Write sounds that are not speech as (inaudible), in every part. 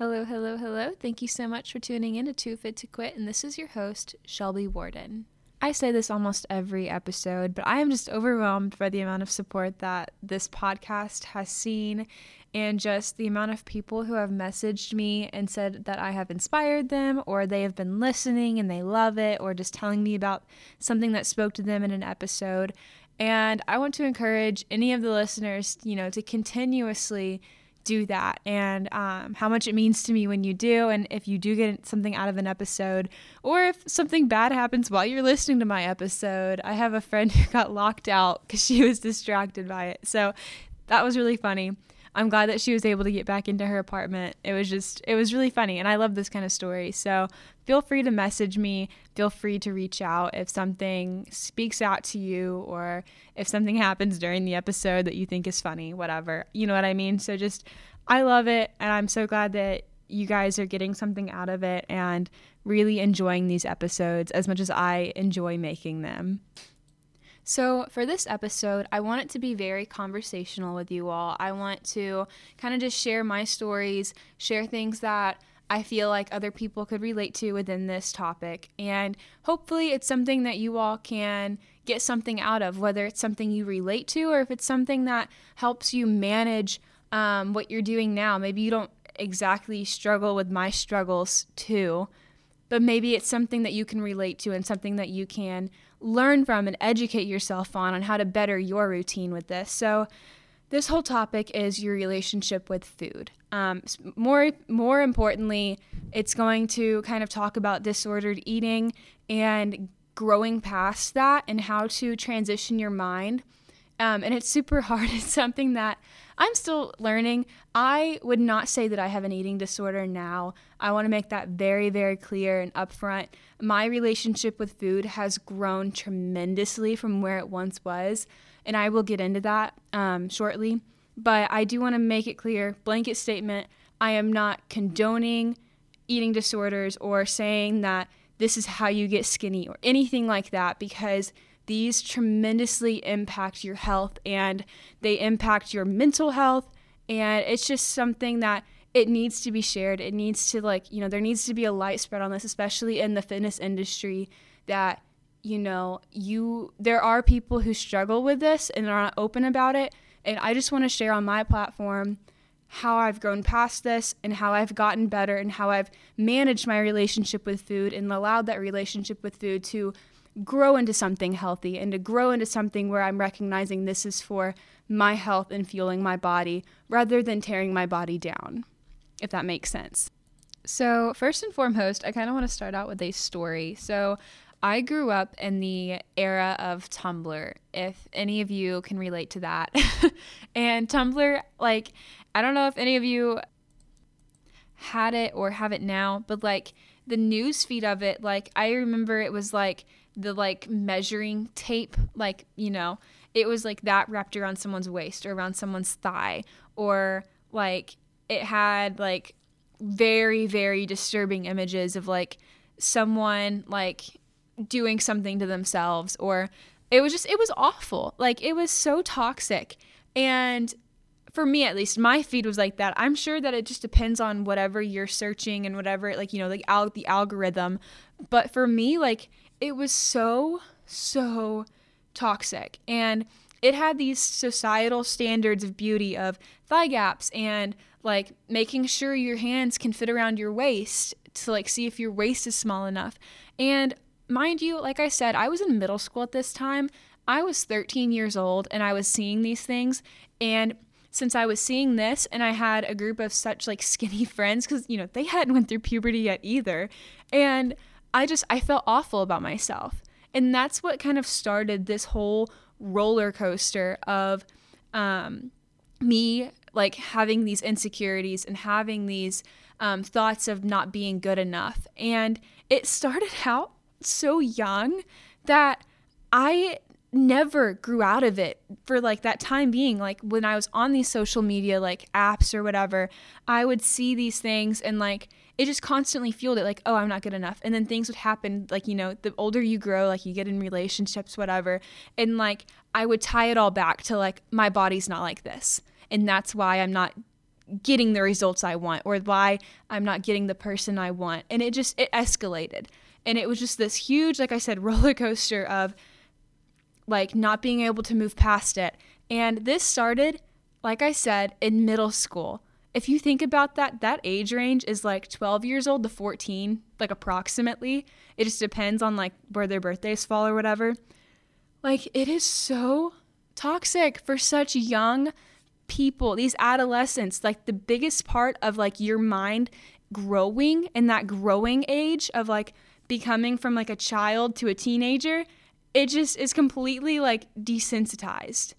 Hello, hello, hello. Thank you so much for tuning in to Too Fit to Quit, and this is your host, Shelby Warden. I say this almost every episode, but I am just overwhelmed by the amount of support that this podcast has seen and just the amount of people who have messaged me and said that I have inspired them or they have been listening and they love it or just telling me about something that spoke to them in an episode. And I want to encourage any of the listeners, you know, to continuously do that and um, how much it means to me when you do. And if you do get something out of an episode, or if something bad happens while you're listening to my episode, I have a friend (laughs) who got locked out because she was distracted by it. So that was really funny. I'm glad that she was able to get back into her apartment. It was just, it was really funny. And I love this kind of story. So feel free to message me. Feel free to reach out if something speaks out to you or if something (laughs) happens during the episode that you think is funny, whatever. You know what I mean? So just, I love it. And I'm so glad that you guys are getting something out of it and really enjoying these episodes as much as I enjoy making them. So, for this episode, I want it to be very conversational with you all. I want to kind of just share my stories, share things that I feel like other people could relate to within this topic. And hopefully, it's something that you all can get something out of, whether it's something you relate to or if it's something that helps you manage um, what you're doing now. Maybe you don't exactly struggle with my struggles too, but maybe it's something that you can relate to and something that you can learn from and educate yourself on on how to better your routine with this. So this whole topic is your relationship with food. Um, more more importantly, it's going to kind of talk about disordered eating and growing past that and how to transition your mind. Um, and it's super (laughs) hard. It's something that I'm still learning. I would not say that I have an eating disorder now. I want to make that very, very clear and upfront. My relationship with food has grown tremendously from where it once was, and I will get into that um, shortly. But I do want to make it clear blanket statement I am not condoning eating disorders or saying that this is how you get skinny or anything like that because these tremendously impact your health and they impact your mental health. And it's just something that it needs to be shared. It needs to, like, you know, there needs to be a light spread on this, especially in the fitness industry, that, you know, you, there are people who struggle with this and are not open about it. And I just want to share on my platform how I've grown past this and how I've gotten better and how I've managed my relationship with food and allowed that relationship with food to grow into something healthy and to grow into something where I'm recognizing this is for my health and fueling my body rather than tearing my body down, if that makes sense. So, first and foremost, I kind of want to start out with a story. So, I grew up in the era of Tumblr, if any of you can relate to that. (laughs) and Tumblr, like, I don't know if any of you had it or have it now, but like the news feed of it, like, I remember it was like the like measuring tape, like, you know, it was like that wrapped around someone's waist or around someone's thigh, or like it had like very, very disturbing images of like someone like doing something to themselves, or it was just, it was awful. Like, it was so toxic. And for me at least my feed was like that i'm sure that it just depends on whatever you're searching and whatever like you know like al- the algorithm but for me like it was so, so toxic. And it had these societal standards of beauty of thigh gaps and like making sure your hands can fit around your waist to like see if your waist is small enough. And mind you, like I said, I was in middle school at this time. I was 13 years old and I was seeing these things and since I was seeing this and I had a group of such like skinny (laughs) friends cuz you know, they hadn't went through puberty yet either. And I just I felt awful about myself. And that's what kind of started this whole roller coaster of um, me like having these insecurities and having these um, thoughts of not being good enough. And it started (laughs) out so young that I never grew out of it for like that time being like when i was on these social media like apps or whatever i would see these things and like it just constantly fueled it like oh i'm not good enough and then things would happen like you know the older you grow like you get in relationships whatever and like i would tie it all back to like my body's not like this and that's why i'm not getting the results I want or why I'm not getting the person I want. And it just it escalated. And it was just this huge, like I said, (laughs) roller coaster of like not being able to move past it. And this started, like I said, in middle school. If you think about that, that age range is like 12 years old to 14, like approximately. It just depends on like where their birthdays fall or whatever. Like it is so toxic for such young people, these adolescents, like the biggest part of like your mind growing in that growing age of like becoming from like a child to a teenager, it just is completely like desensitized.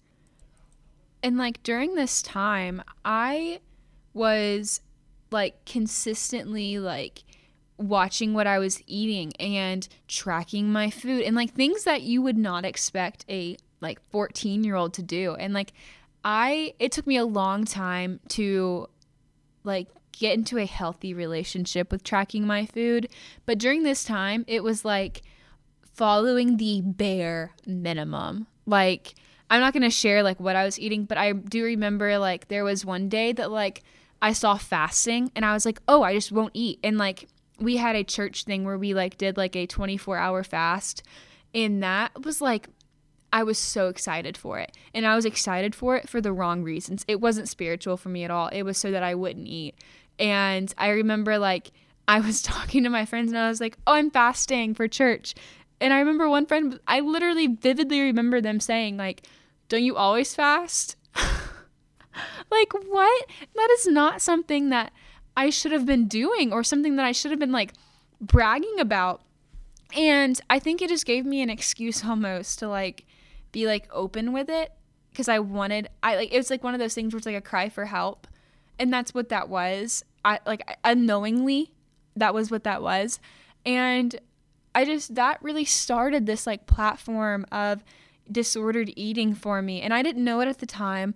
And like during this time, I was like consistently like watching what I was eating and tracking my food and like things that you would not expect a like 14 year old to do. And like I it took me a long time to like get into a healthy relationship with tracking my food, but during this time it was like following the bare minimum. Like I'm not going to share like what I was eating, but I do remember like there was one day that like I saw fasting and I was like, "Oh, I just won't eat." And like we had a church thing where we like did like a 24-hour fast and that was like I was so excited for it. And I was excited for it for the wrong reasons. It wasn't spiritual for me at all. It was so that I wouldn't eat. And I remember like I was (laughs) talking to my friends and I was like, "Oh, I'm fasting for church." And I remember one friend I literally vividly remember them saying like, "Don't you always fast?" (laughs) like what? That is not something that I should have been doing or something that I should have been like bragging about. And I think it just gave me an excuse almost to like be like open with it because I wanted I like it was like one of those things where it's like a cry for help. And that's what that was. I like unknowingly that was what that was. And I just that really started this like platform of disordered eating for me. And I didn't know it at the time.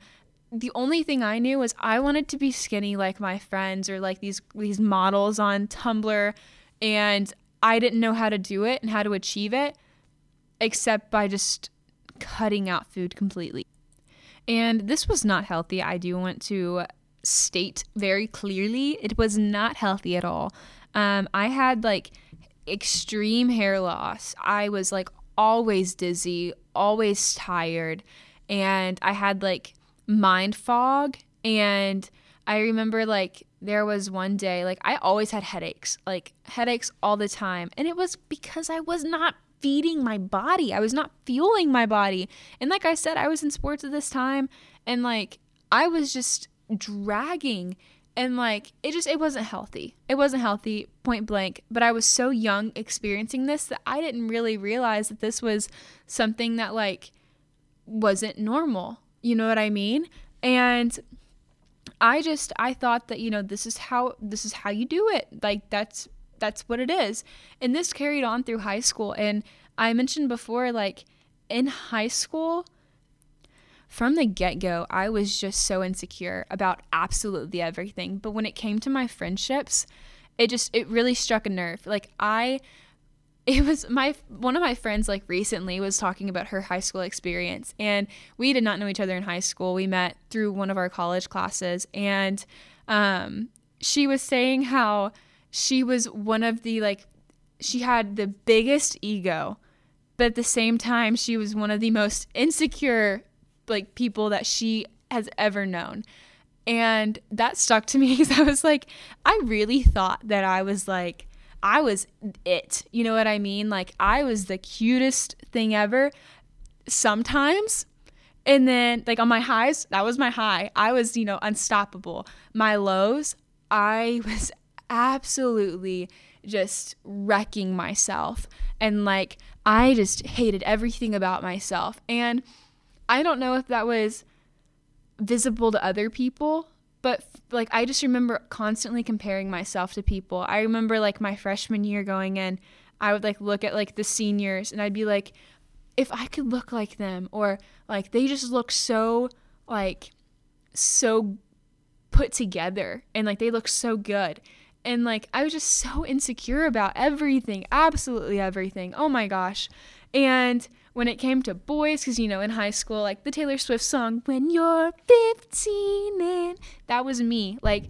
The only thing I knew was I wanted to be skinny like my friends or like these these models on Tumblr and I didn't know how to do it and how to achieve it except by just cutting out food completely. And this was not healthy. I do want to state very clearly it was not healthy at all. Um, I had like extreme hair loss. I was like always dizzy, always tired, and I had like mind fog. And I remember like there was one day, like I always had headaches, like headaches all the time. And it was because I was not feeding my body. I was not fueling my body. And like I said, I was in sports at this time and like I was just dragging and like it just it wasn't healthy. It wasn't healthy point blank, but I was so young experiencing this that I didn't really realize that this was something that like wasn't normal. You know what I mean? And I just I thought that you know this is how this is how you do it. Like that's that's what it is. And this carried on through high school. And I mentioned before, like in high school, from the get go, I was just so insecure about absolutely everything. But when it came to my friendships, it just, it really struck a nerve. Like, I, (laughs) it was my one of my friends like recently was talking about her high school experience and we did not know each other in high school we met through one of our college classes and um, she was saying how she was one of the like she had the biggest ego but at the same time she was one of the most insecure like people that she has ever known. And that stuck to me (laughs) because i was like i really thought that i was like i was it. You know what i mean? Like i was the cutest thing ever sometimes. And then like on my highs that was my high. I was you know unstoppable. My lows i (laughs) was absolutely just wrecking myself. And like, I just hated everything about myself. And I don't know if that was visible to other people, but like, I just remember constantly comparing myself to people. I remember like my freshman year going in, I would like look at like the seniors and I'd be like, if I could look like them, or like they just look so like so put together and like they look so good and like I was just so insecure about everything, absolutely everything. Oh my gosh. And when it came to boys, because you know, in high school, like the Taylor Swift song, When You're 15 and that was me. Like,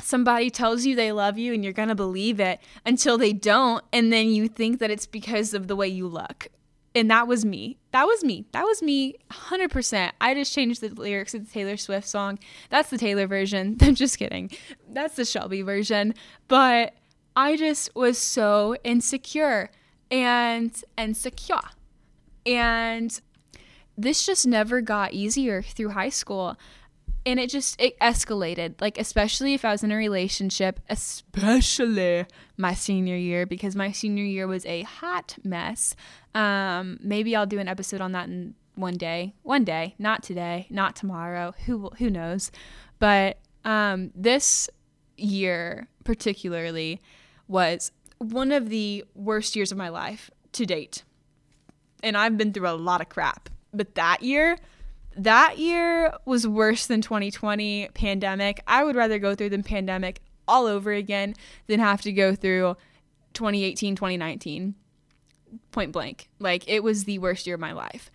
somebody tells you they love you and you're to believe it until they don't. And then you think that it's because of the way you look. And that was me. That was me. That was me 100%. I just changed the lyrics of the Taylor Swift song. That's the Taylor version. (laughs) I'm just kidding. That's the Shelby version. But I just was so insecure and insecure. And this just never got easier through high school. And it just it escalated. Like especially if I was in a relationship, especially my senior year because my senior year was a hot mess. Um maybe I'll do an episode on that in one day. One day, not today, not tomorrow. Who who knows. But um this year particularly was one of the worst years of my life to date and I've been through a lot of crap. But that year, that year was worse than 2020 pandemic. I would rather go through the pandemic all over again than have to go through 2018, 2019. Point blank. Like it was the worst year of my life.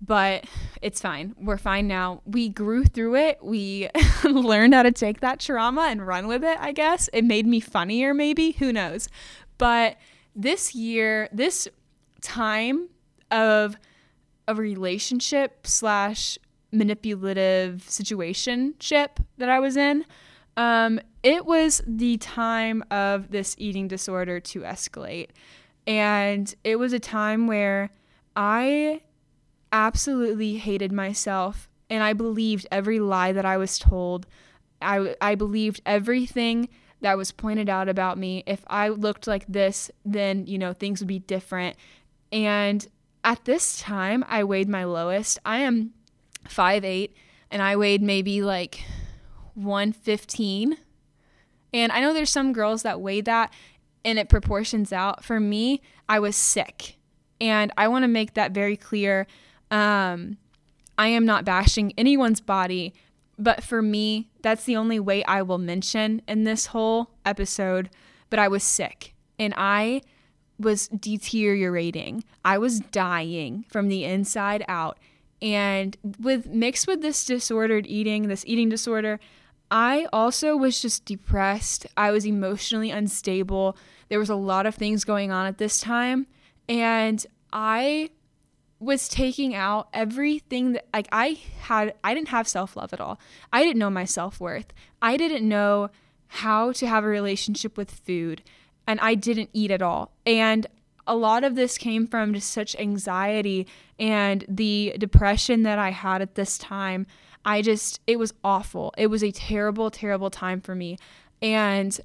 But it's fine. We're fine now. We grew through it. We (laughs) learned how to take that trauma and run with it, I guess. It made me funnier, maybe. Who knows? But this year, this time of a relationship slash manipulative situation ship that I was in. Um, it was the time of this eating disorder to escalate. And it was a time where I absolutely hated myself and I believed every lie that I was told. I, I believed everything that was pointed out about me. If I looked like this, then, you know, things would be different. And at this time, I weighed my lowest. I am 5'8 and I weighed maybe like 115. And I know there's some girls that weigh that and it proportions out. For me, I was sick. And I want to make that very clear. Um, I am not bashing anyone's body, but for me, that's the only way I will mention in this whole episode. But I was sick and I was deteriorating. I was dying from the inside out. And with mixed with this disordered eating, this eating disorder, I also was just depressed. I was emotionally unstable. There was a lot of things going on at this time, and I was taking out everything that like I had I didn't have self-love at all. I didn't know my self-worth. I didn't know how to have a relationship with food and I didn't eat at all. And a lot of this came from just such anxiety and the depression that I had at this time. I just, it was awful. It was a terrible, terrible time for me. And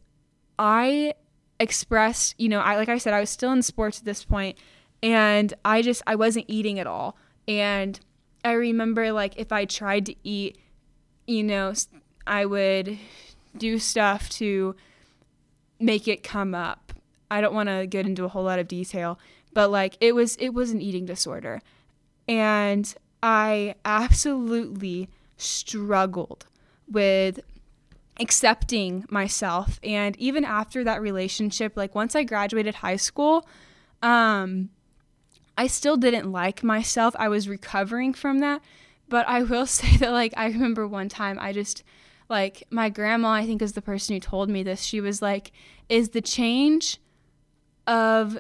I expressed, you know, I like I said, I was still in sports at this point, and I just I wasn't eating at all. And I remember like if I tried to eat, you know, I would do stuff to make it come up. I don't want to get into a whole lot of detail, but like it was it was an eating disorder. And I absolutely struggled with accepting myself and even after that relationship like once I graduated high school um I still didn't like myself. I was recovering from that, but I will (laughs) say that like I remember one time I just like my grandma i think is the person who told me this. She was like is the change of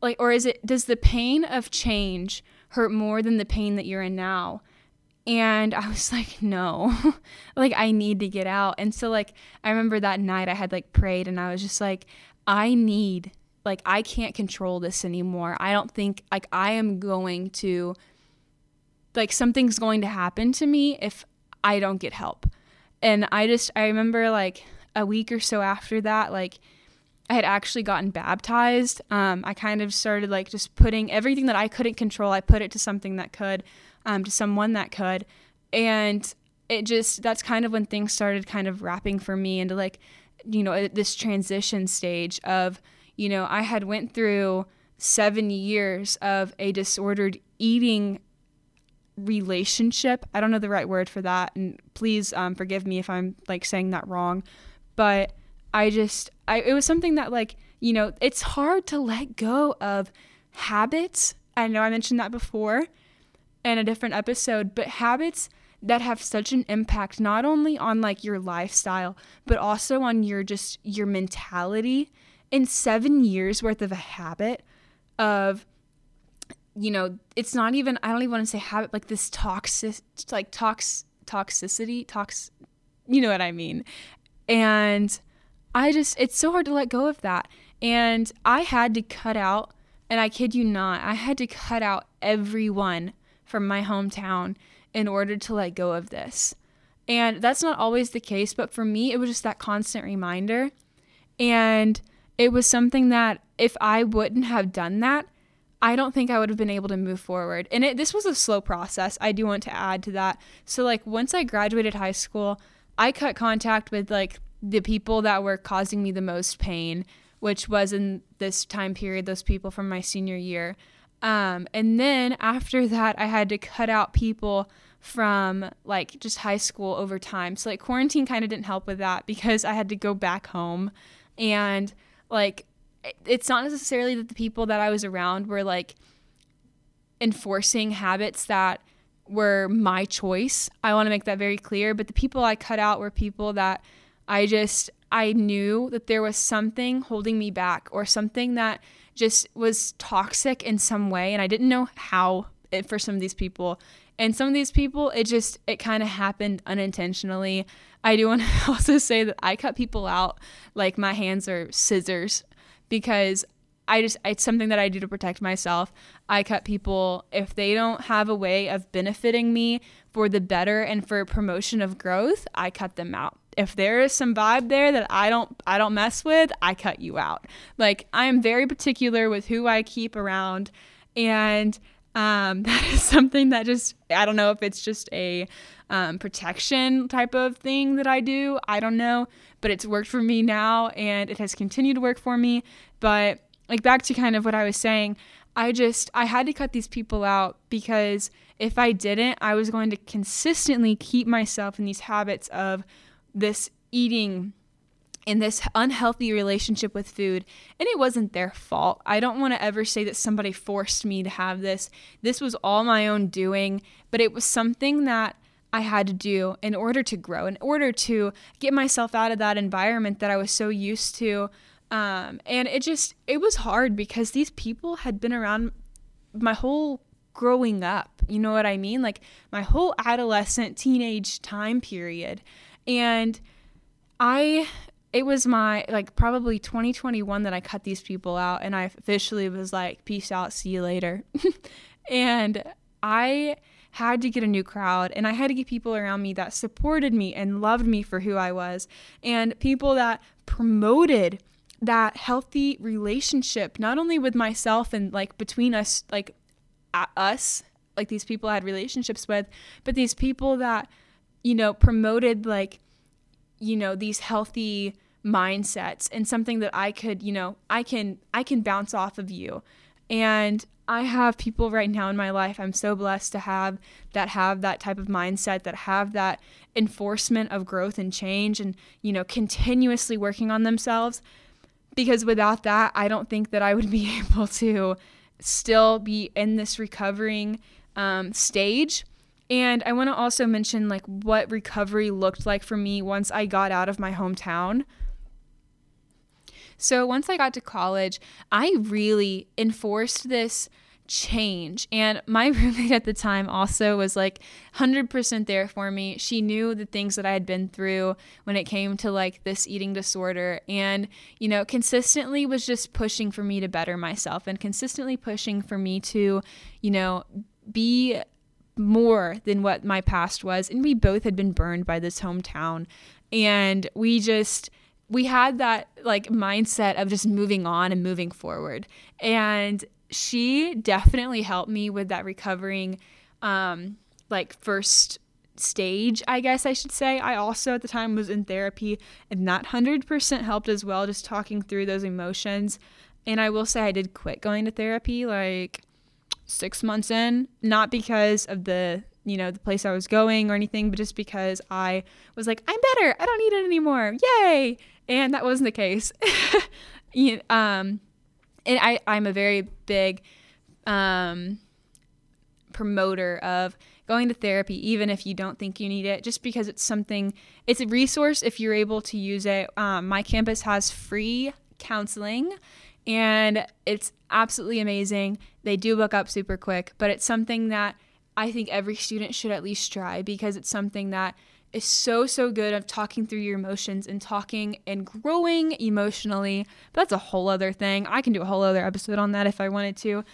like or is it does the pain of change hurt more than the pain that you're in now? And i was (laughs) like no. (laughs) Like i need to get out. And so like i remember that night i had like prayed and i was just like i need like i can't control this anymore. I don't think like i am going to like something's going to happen to me if i don't get help and I just I remember like a week or so after that like I had actually gotten baptized. Um, I kind of started like just putting everything that I couldn't control, I put it to something that could, um, to someone that could. And it just, that's kind of when things started kind of wrapping for me into like, you know, this transition stage of, you know, I had went through seven years of a disordered eating relationship. I don't know the right word for that, and please um, forgive me if I'm like saying that wrong. But I just, I it was something that like you know, it's hard to let go of habits I know I mentioned that before in a different episode, but habits that have such an impact not only on like your lifestyle, but also on your just your mentality. In 7 years worth of a habit of you know, it's not even I don't even want to say habit like this toxic like tox toxicity, tox you know what I mean. And I just it's so hard to let go of that. And I had to cut out and I kid you not, I had to cut out everyone from my hometown in order to let go of this. And that's not always the case, but for me, it was just that constant reminder. And it was something that if I wouldn't have done that, I don't think I would have been able to move forward. And it, this was a slow process. I do want to add to that. So, like, once I graduated high school, I cut contact with like the people that were causing me the most pain, which was in this time period, those people from my senior year. Um, and then after that, I had to cut out people from like just high school over time. So, like, quarantine kind of didn't help with that because I had to go back home and like it's not necessarily that the people that I was around were like enforcing habits that were my choice. I want to make that very clear. But the people I cut out were people that I just, I knew that there was something holding me back or something that just was toxic in some way. And I didn't know how it, for some of these people. And some of these people, it just, it kind of happened unintentionally. I do want to (laughs) also say that I cut people out like my hands are scissors because I just it's something that I do to protect myself. I cut people if they don't have a way of benefiting me for the better and for promotion of growth, I cut them out. If there is some vibe there that I don't I don't mess with, I cut you out. Like I am very particular with who I keep around and um, (laughs) that is something that just I don't know if it's just a um, protection type of thing that I do. I don't know, but it's worked for me now and it has continued to work for me. But like back to kind of what I was saying, I just I had to cut these people out because if I didn't, I was going to consistently keep myself in these habits of this eating in this unhealthy relationship with food and it wasn't their fault. I don't want to ever say that somebody forced me to have this. This was all my own doing, but it was something that I had to do in order to grow, in order to get myself out of that environment that I was so used to. Um, and it just, it was hard because these people had been around my whole growing up. You know what I mean? Like my whole adolescent, teenage time period. And I, it was my, like probably 2021 that I cut these people out and I officially was like, peace out, see you later. (laughs) and I, had to get a new crowd and I had to get people around me that supported me and loved me for who I was and people that promoted that healthy relationship not only with myself and like between us like us like these people I had relationships with but these people that you know promoted like you know these healthy mindsets and something that I could you know I can I can bounce off of you. And I have people right now in my life I'm so blessed to have that have that type of mindset that have that enforcement of growth and change and you know continuously working on themselves. Because without that I don't think that I would be (laughs) able to still be in this recovering um, stage and I want to also mention like what recovery looked like for me once I got out of my hometown so once I got to college, I really enforced this change. And my (laughs) roommate at the time also was like 100% there for me. She knew the things that I had been through when it came to like this eating disorder and, you know, consistently was just pushing for me to better myself and consistently pushing for me to, you know, be more than what my past was. And we both had been burned by this hometown. And we just, we had that like mindset of just moving on and moving forward. And she definitely helped me with that recovering um like first stage, I guess I should say. I also at the time was in therapy and that 100% helped as well just talking through those emotions. And I will say I did quit going to therapy like 6 months in, not because of the you know, the place I was going or anything, but just because I was like, I'm better. I don't need it anymore. Yay and that wasn't the case. (laughs) um, and I, I'm a very big um, promoter of going to therapy, even if you don't think you need it, just because it's something, it's a resource if you're able to use it. Um, my campus has free counseling and it's absolutely amazing. They do book up super quick, but it's something that I think every student should at least try because it's something that is so so good of talking through your emotions and talking and growing emotionally. But that's a whole other thing. I can do a whole other episode on that if I wanted to.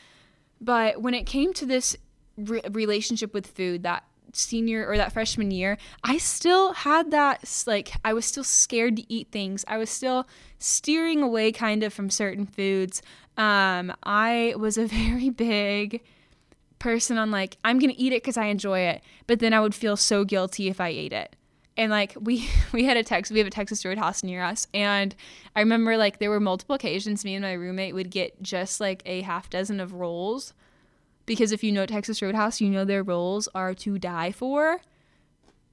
But when it came to this re- relationship with food, that senior or that freshman year, I still had that like I was still scared to eat things. I was still steering away kind of from certain foods. Um, I was a (laughs) very big person on like I'm gonna eat it because I enjoy it, but then I would feel so guilty if I ate it. And like we (laughs) we had a Texas we have a Texas Roadhouse near us, and I remember like there were multiple occasions me and my roommate would get just like a half dozen of rolls, because if you know Texas Roadhouse, you know their rolls are to die for.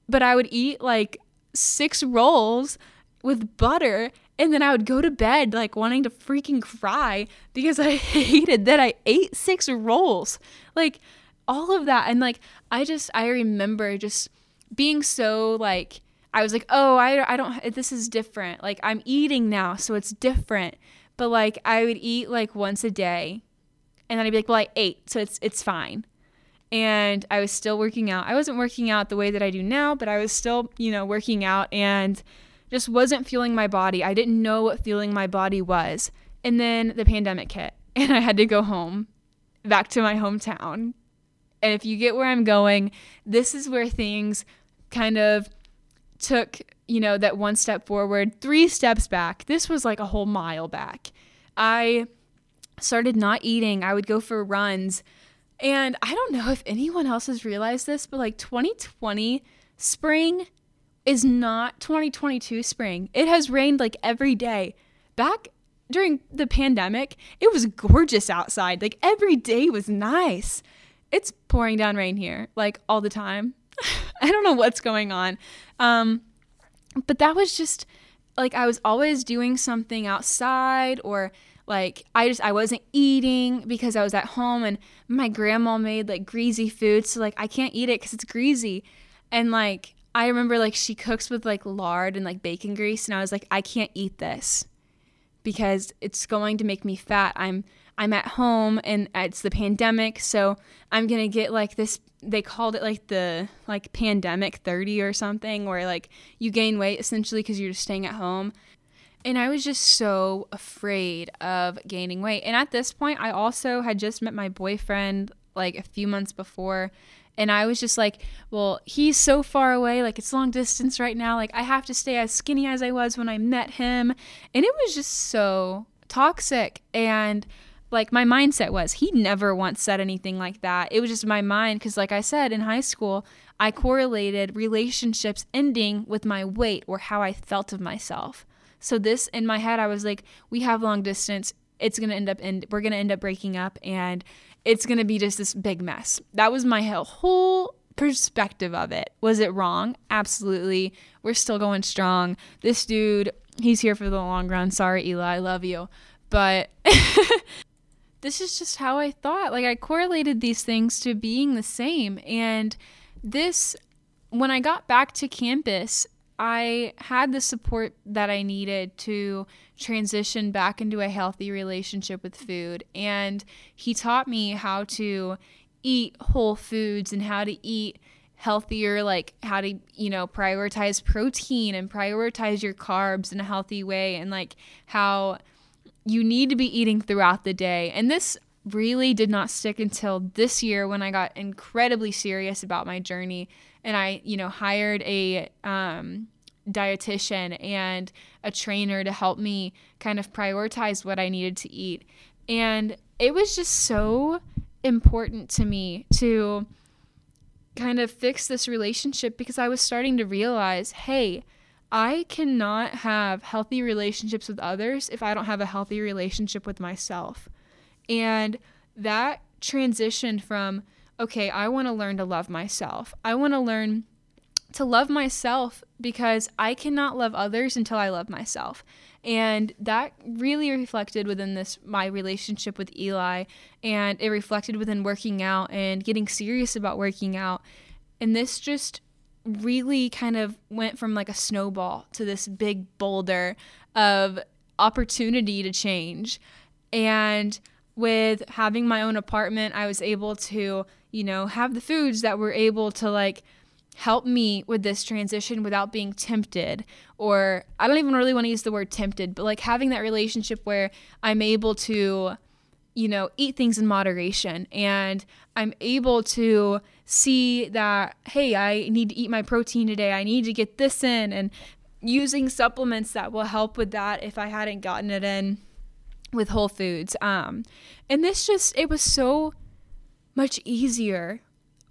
But I would eat like six rolls with butter and then I would go to bed like wanting to freaking cry because (laughs) I hated that I ate six rolls. Like all of that. And like I just, I remember just being so like, I was like, oh, I, I don't, this is different. Like I'm eating now, so it's different. But like I would eat like once a day and then I'd be like, well, I ate, so it's, it's fine. And I was still working out. I wasn't working out the way that I do now, but I was still, you know, working out and just wasn't feeling my body. I didn't know what feeling my body was. And then the pandemic hit (laughs) and I had to go home back to my hometown. And if you get where I'm going, this is where things kind of took, you know, that one step forward, three steps back. This was like a whole mile back. I started not eating. I would go for runs. And I don't know if anyone else has realized this, but like 2020 spring is not 2022 spring. It has rained like every day. Back during the pandemic, it was gorgeous outside. Like every day was nice. It's pouring down rain here, like all the time. (laughs) I don't know what's going on. Um, but that was just like I was always doing something outside or like I just I wasn't eating because I was at home and my grandma made like greasy food so like I can't eat it cuz it's greasy. And like I remember like she cooks with like lard and like bacon grease and I was like I can't eat this because it's going to make me fat. I'm I'm at home and it's the pandemic, so I'm to get like this they called it like the like pandemic 30 or something where like you gain weight essentially cuz you're just staying at home. And I was just so afraid of gaining weight. And at this point, I also had just met my boyfriend like a few months before and I was just like, well, he's so far away. Like, it's long distance right now. Like, I have to stay as skinny as I was when I met him. And it was just so toxic. And like, my mindset was, he never once said anything like that. It was just my mind. Cause, like I said, in high school, I correlated relationships ending with my weight or how I felt of myself. So, this in my head, I was like, we have long distance. It's going to end up, in, we're going to end up breaking up. And it's going to be just this big mess. That was my whole perspective of it. Was it wrong? Absolutely. We're still going strong. This dude, he's here for the long run. Sorry, Eli, I love you. But (laughs) this is just how I thought. Like, I correlated these things to being the same. And this, when I got back to campus, I had the support that I needed to transition back into a healthy relationship with food. And he taught me how to eat whole foods and how to eat healthier, like how to, you know, prioritize protein and prioritize your carbs in a healthy way, and like how you need to be eating throughout the day. And this really did not stick until this year when I got incredibly serious about my journey and I, you know, hired a um, dietitian and a trainer to help me kind of prioritize what I needed to eat. And it was just so important to me to kind of fix this relationship because I was starting to realize, hey, I cannot have healthy relationships with others if I don't have a healthy relationship with myself. And that transition from, okay, I want to learn to love myself. I want to learn to love myself because I cannot love others until I love myself. And that really reflected within this my relationship with Eli and it reflected within working out and getting serious about working out. And this just really kind of went from like a snowball to this big boulder of opportunity to change. And with having my own apartment, I was able to, you know, have the foods that were able to like help me with this transition without being tempted or I don't even really want to use the word tempted, but like having that relationship where I'm able to you know, eat things in moderation and I'm able to see that hey, I need to eat my protein today. I need to get this in and using supplements that will help with that if I hadn't gotten it in with Whole Foods. Um, and this just, it was so much easier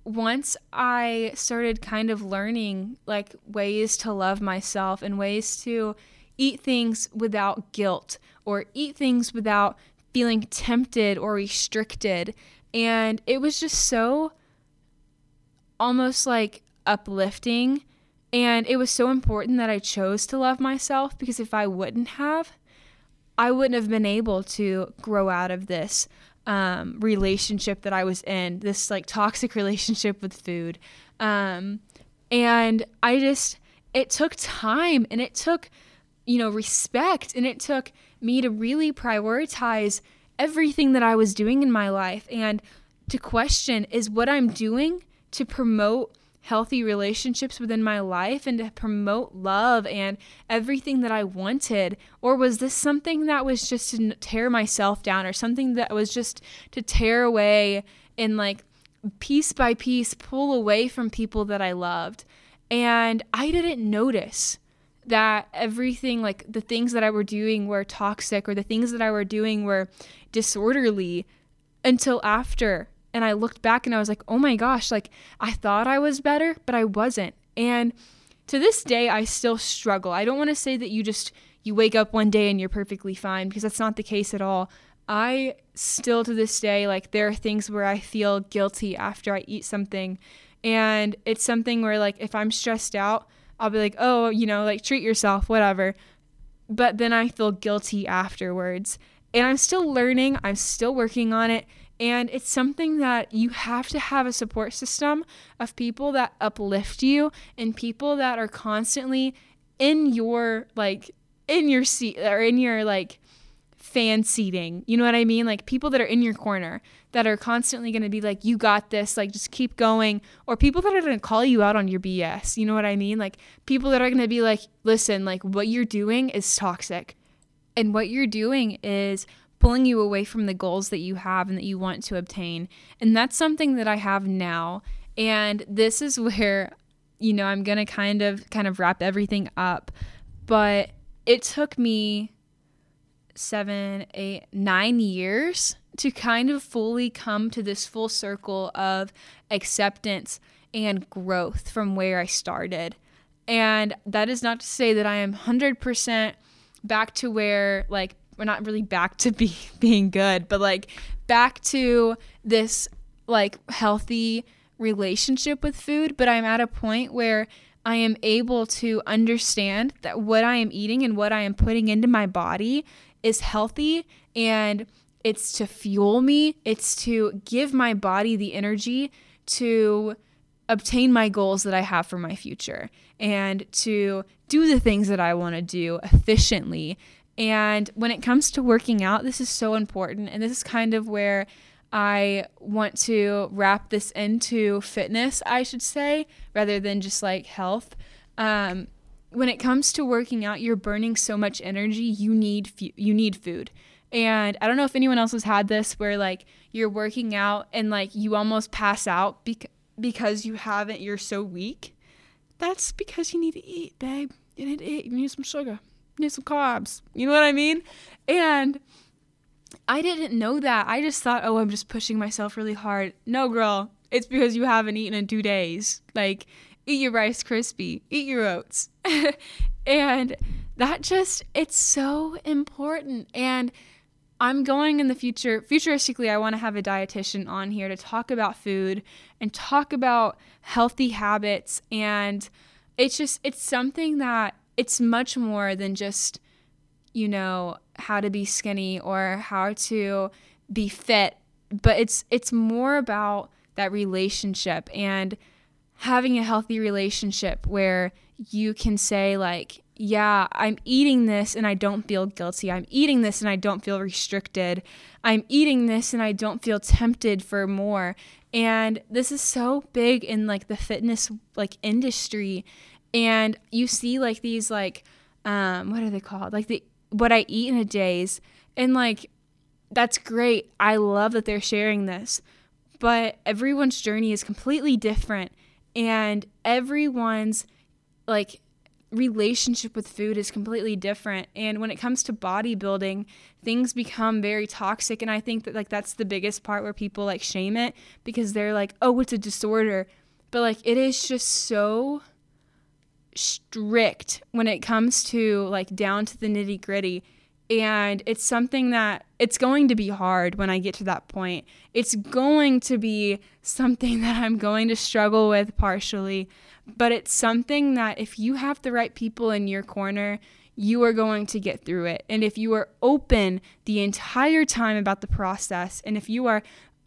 once I started kind of learning like ways to love myself and ways to eat things without guilt or eat things without feeling tempted or restricted. And it was just so almost like uplifting. And it was so important that I chose to love myself because if I wouldn't have, I wouldn't have been able to grow out of this um, relationship that I was in, this like toxic (laughs) relationship with food. Um, and I just, it took time and it took, you know, respect and it took me to really prioritize everything that I was doing in my life and to question is what I'm doing to promote healthy relationships within my life and to promote love and everything that I wanted? Or was this something that was just to tear myself down or something that was just to tear away and like piece by piece pull away from people that I loved? And I didn't notice that everything like the things that I were doing were toxic or the things that I were doing were disorderly until after and I looked back and I was like, oh my gosh, like I thought I was better, but I wasn't. And to this day, I still struggle. I don't want to say that you just you wake up one day and you're perfectly fine because that's not the case at all. I still to this day like there are things where I feel guilty after I eat something and it's something where like if I'm stressed out, I'll be like, "Oh, you know, like treat yourself, whatever." But then I feel guilty afterwards. And I'm still learning, I'm still working on it and it's something that you have to have a support system of people that uplift you and people that are constantly in your like in your seat or in your like fan seating. You know what I mean? Like people that are in your corner that are constantly going to be like, you got this, like just keep going. Or people that are going to call you out on your BS. You know what I mean? Like people that are going to be like, listen, like what you're doing is toxic. And what you're doing is pulling you away from the goals that you have and that you want to obtain. And that's something that I have now. And this is (laughs) where, you know, I'm going to kind of kind of wrap everything up. But it took me seven, eight, nine years to kind of fully come to this full circle of acceptance and growth from where I started. And that is not to say that I am 100% back to where like we're not really back to be (laughs) being good, but like back to this like healthy relationship with food, but I'm at a point where I am able to understand that what I am eating and what I am putting into my body is healthy and it's to fuel me, it's to give my body the energy to obtain my goals that I have for my future and to do the things that I want to do efficiently and when it comes to working out, this is so important. And this is kind of where I want to wrap this into fitness, I should say, rather than just like health. Um, when it comes to working out, you're burning so much energy. You need fu- you need food. And I don't know if anyone else has had this where like you're working out and like you almost pass out bec- because you haven't. You're so weak. That's because you need to eat, babe. You need to eat. You need some sugar need some carbs. You know what I mean? And I didn't know that. I just thought, oh, I'm just pushing myself really hard. No, girl, it's because you haven't eaten in two days. Like, eat your Rice Krispie, eat your oats. (laughs) and that just, it's so important. And I'm going in the future, futuristically, I want to have a dietitian on here to talk about food and talk about healthy habits and it's just it's something that it's much more than just you know how to be skinny or how to be fit but it's it's more about that relationship and having a healthy relationship where you can say like yeah, I'm eating this and I don't feel guilty. I'm eating this and I don't feel restricted. I'm eating this and I don't feel tempted for more. And this is so big in like the fitness like industry. And you see like these like um what are they called? Like the what I eat in a days and like that's great. I love that they're sharing this. But everyone's journey is completely different and everyone's like relationship with food is completely different and when it comes to bodybuilding things become very toxic and i think that like that's the biggest part where people like shame it because they're like oh it's a disorder but like it is just so strict when it comes to like down to the nitty gritty and it's something that it's going to be hard when I get to that point. It's going to be something (laughs) that I'm going to struggle with partially, but it's something that if you have the right people in your corner, you are going to get through it. And if you are open the entire time about the process, and if you are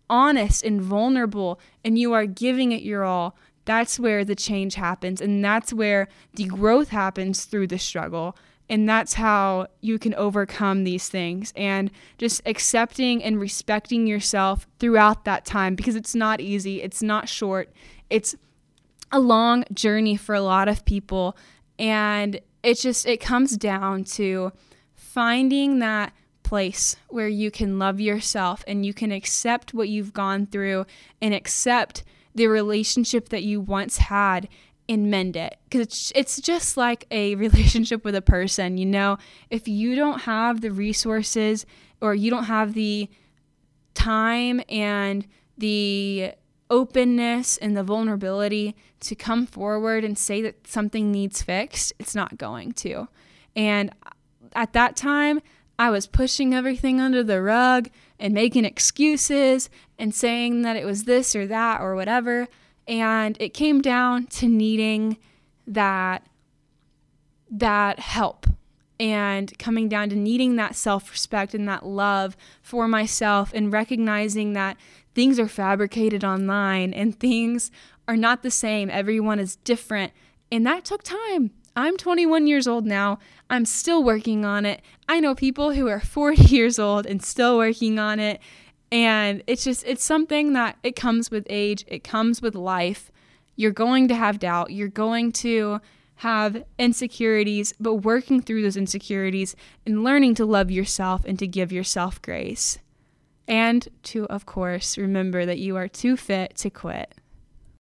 honest and vulnerable and you are giving it your all, that's where the change happens. And that's where the growth happens through the struggle. And that's how you can overcome these things and just accepting and respecting yourself throughout that time because it's not easy, it's not short, it's a long journey for a lot of people. And it just, it comes down to finding that place where you can love yourself and you can accept what you've gone through and accept the relationship that you once had and mend it. Because it's, it's just like a (laughs) relationship with a person you know? If you don't have the resources or you don't have the time and the openness and the vulnerability to come forward and say that something needs fixed it's not going to. And at that time I was pushing everything under the rug and making excuses and saying that it was this or that or whatever. And it came down to needing that that help and coming down to needing that self-respect and that love for myself and recognizing that things are fabricated online and things are not the same. Everyone is different. And that took time. I'm 21 years old now. I'm still working on it. I know people who are (laughs) 40 years old and still working on it. And it's just, it's something that it comes with age, it comes with life. You're going to have doubt, you're going to have insecurities, but working through those insecurities and learning to love yourself and to give yourself grace. And to, of course, remember that you are too fit to quit.